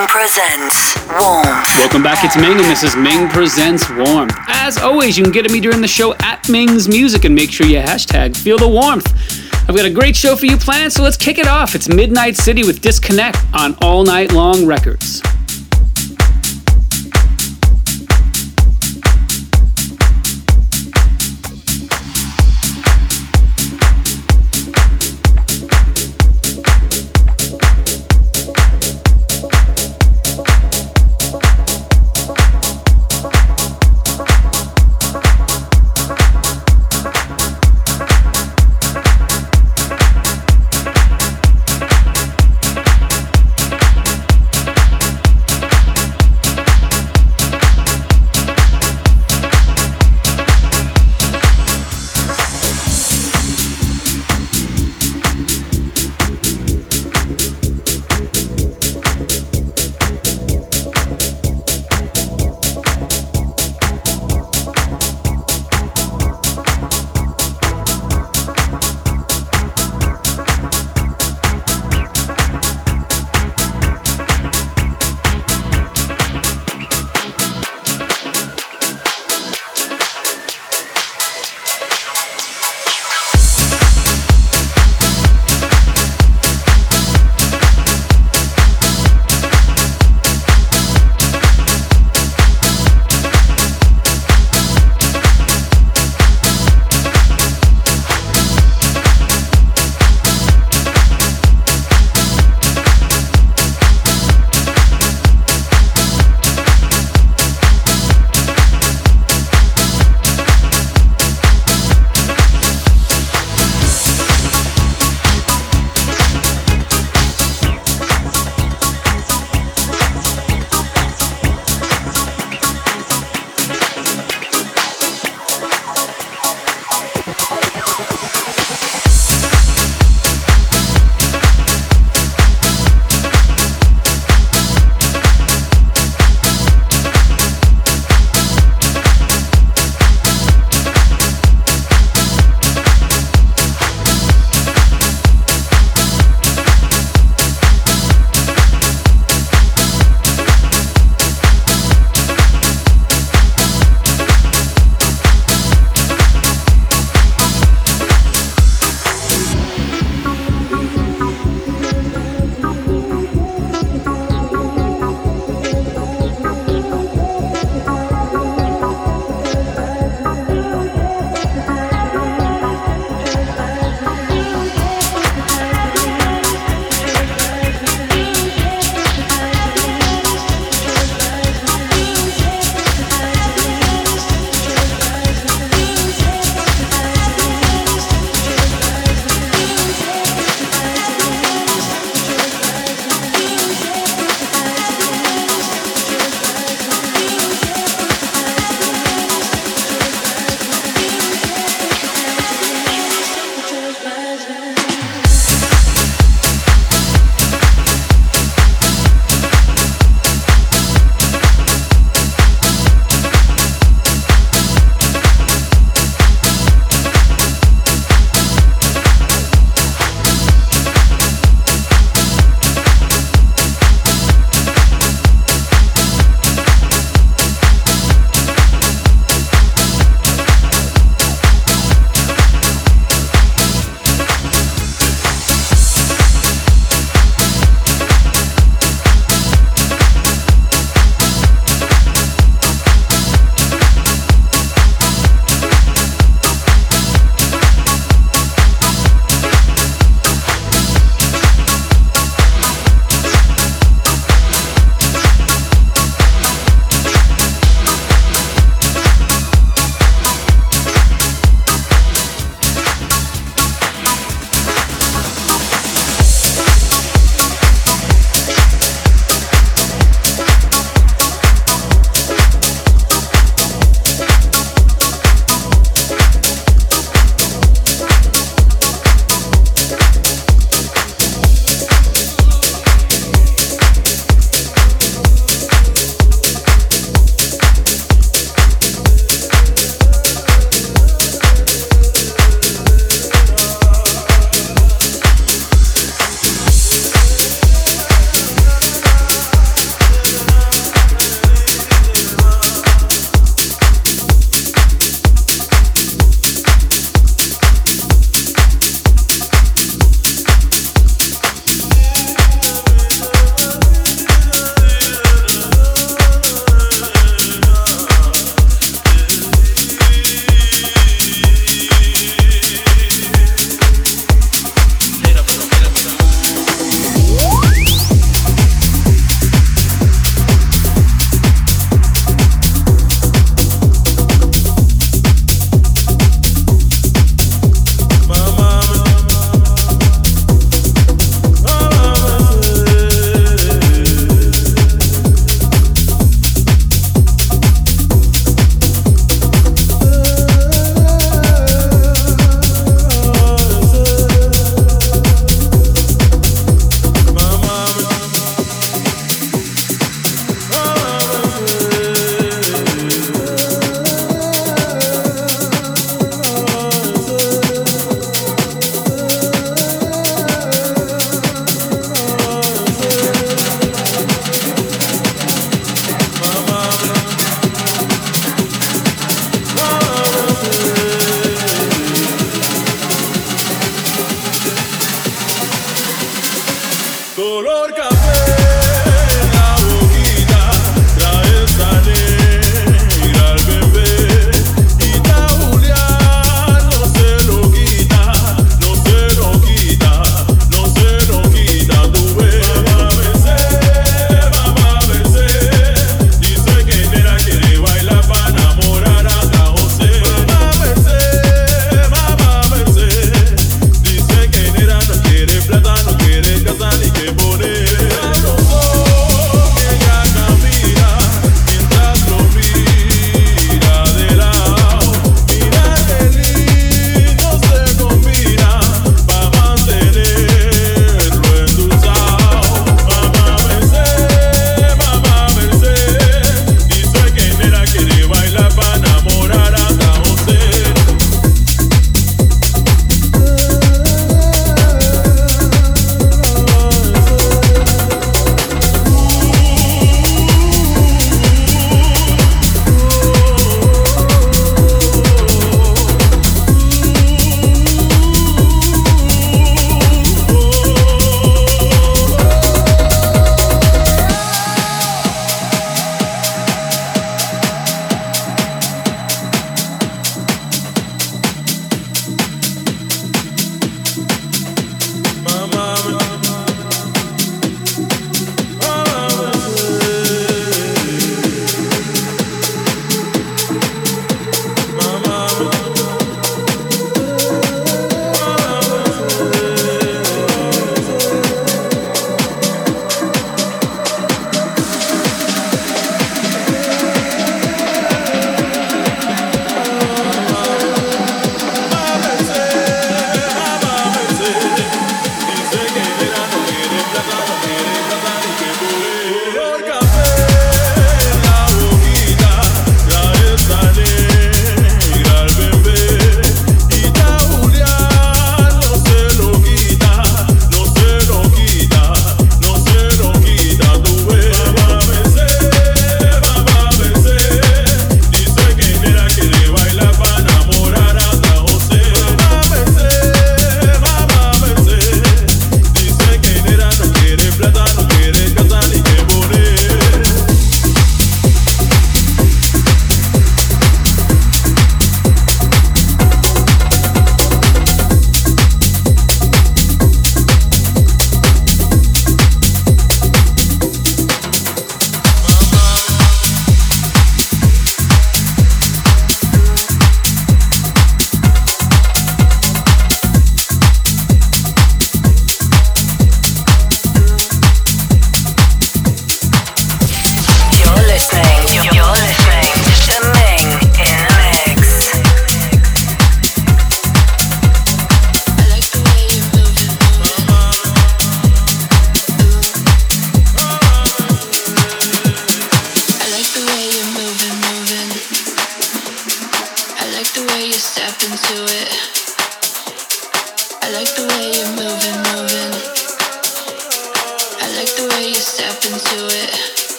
Ming presents Warmth. Welcome back, it's Ming, and this is Ming Presents Warm. As always, you can get at me during the show at Ming's Music and make sure you hashtag feel the warmth. I've got a great show for you planned, so let's kick it off. It's Midnight City with Disconnect on All Night Long Records.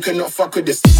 Club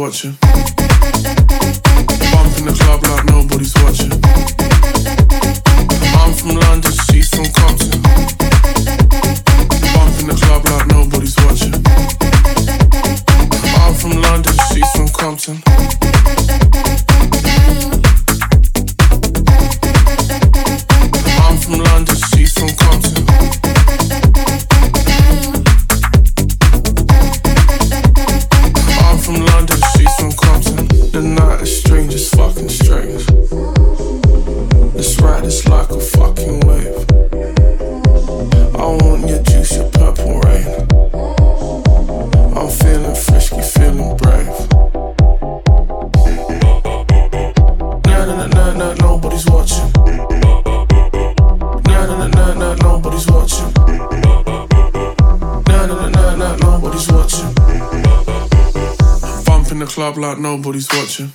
watching. ride, it's like a fucking wave. I want your juice, your purple rain. I'm feeling frisky, feeling brave. Nah, nah, nah, nah, nah, nobody's watching. Nah, nah, nah, nah, nah, nobody's watching. Nah, nah, nah, nah, nah, nobody's watching. Bump in the club like nobody's watching.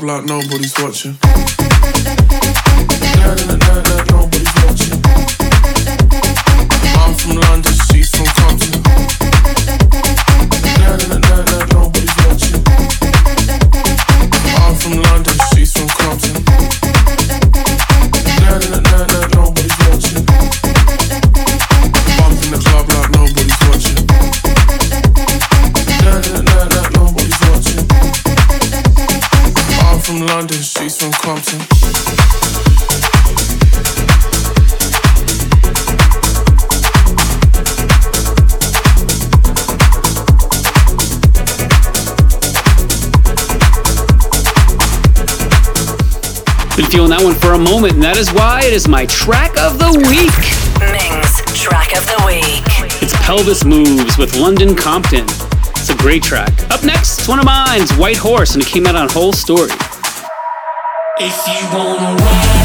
Like nobody's watching. Feeling that one for a moment, and that is why it is my track of the week. Ming's track of the week. It's Pelvis Moves with London Compton. It's a great track. Up next, it's one of mine's, White Horse, and it came out on Whole Story. If you wanna ride.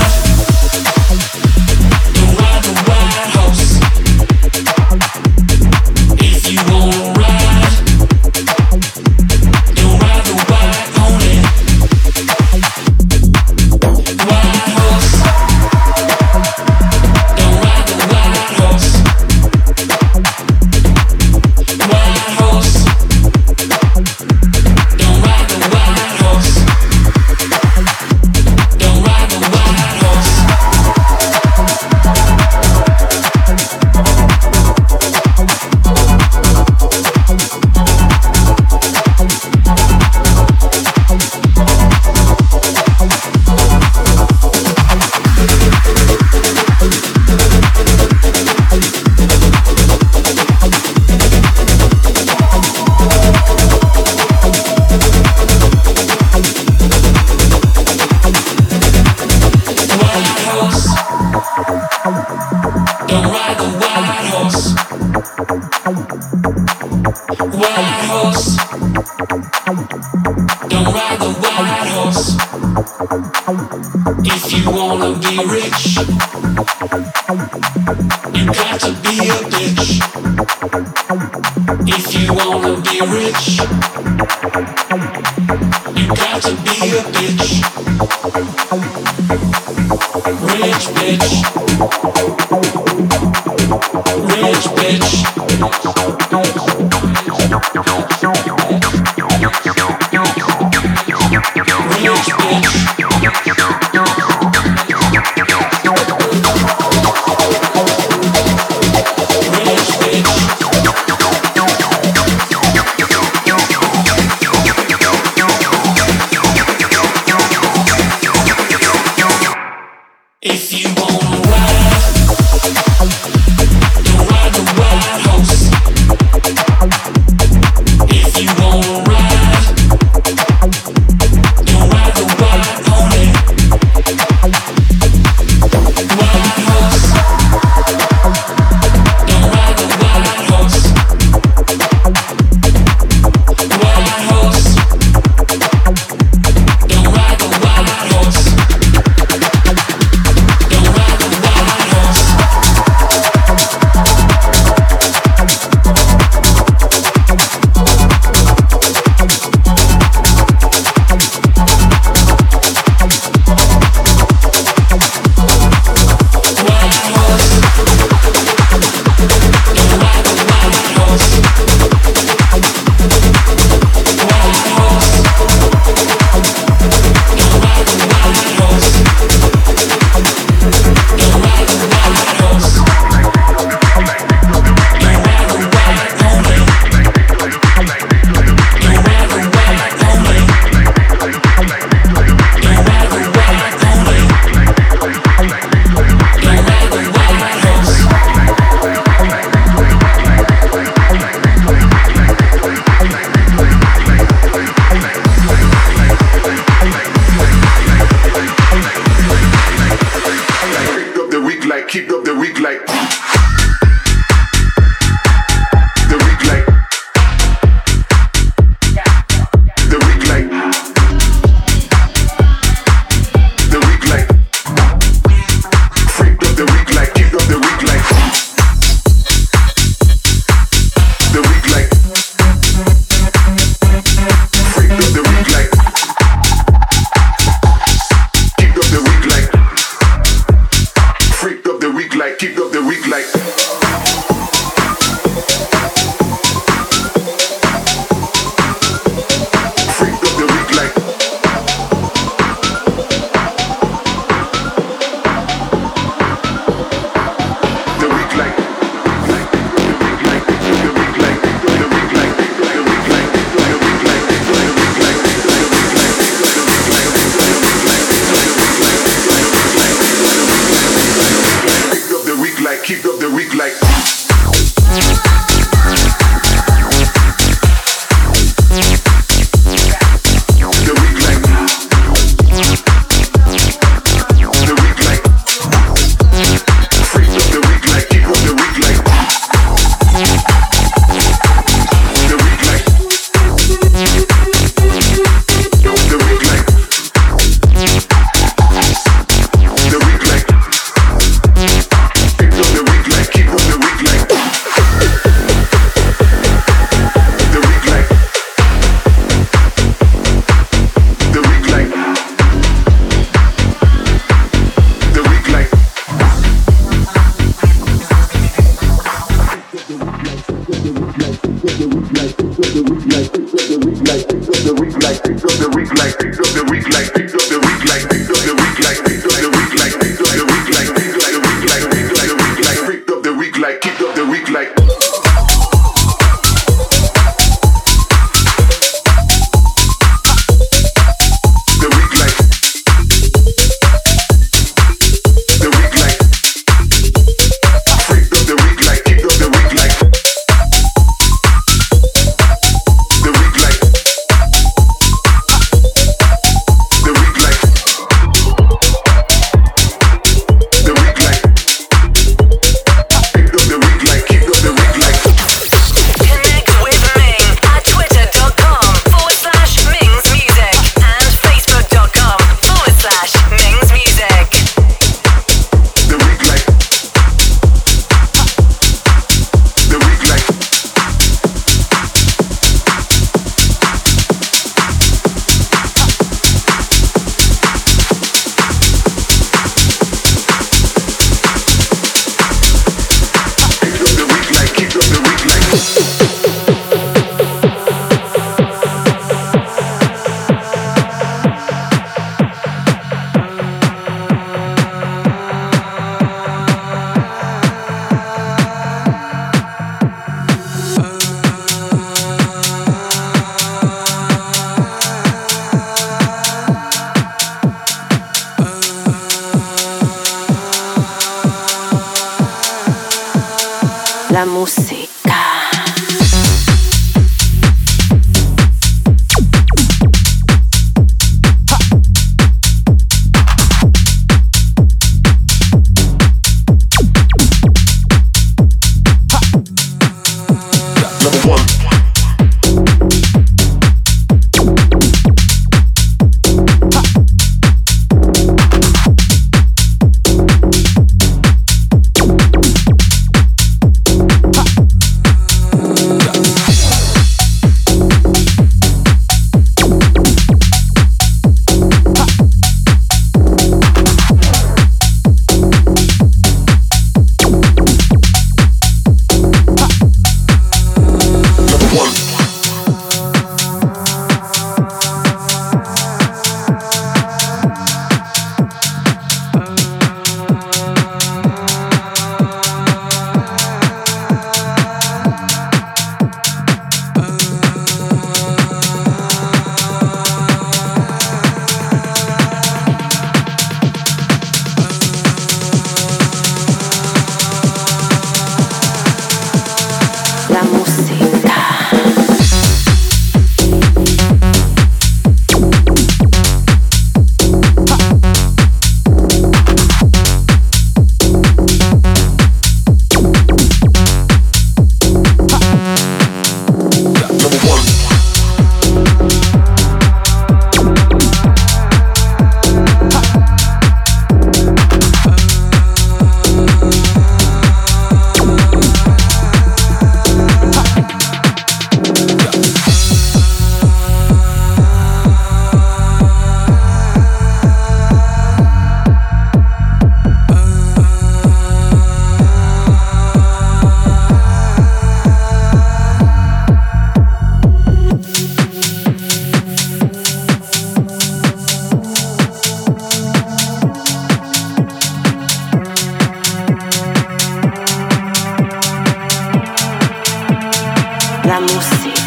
la musica.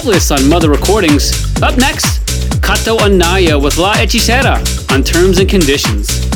Atlas on Mother Recordings. Up next, Cato Anaya with La Hechicera on Terms and Conditions.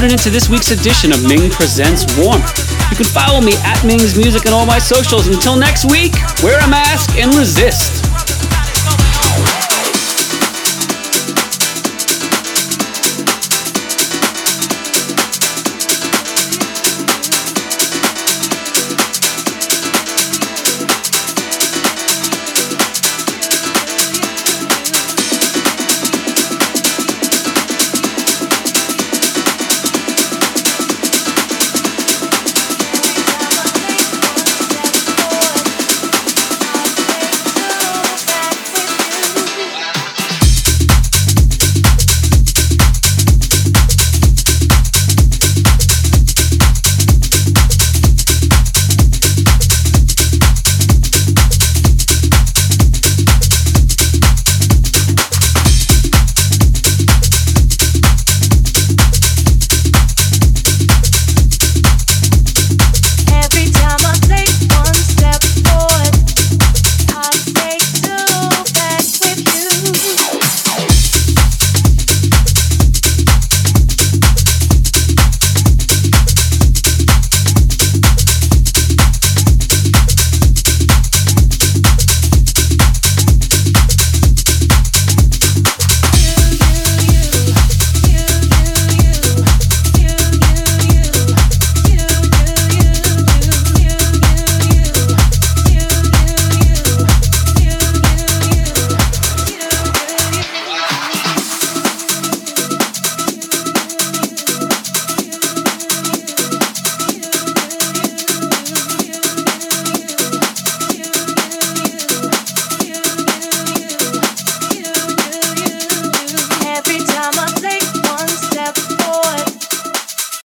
tuning into this week's edition of Ming Presents Warmth. You can follow me at Ming's Music and all my socials. Until next week, wear a mask and resist.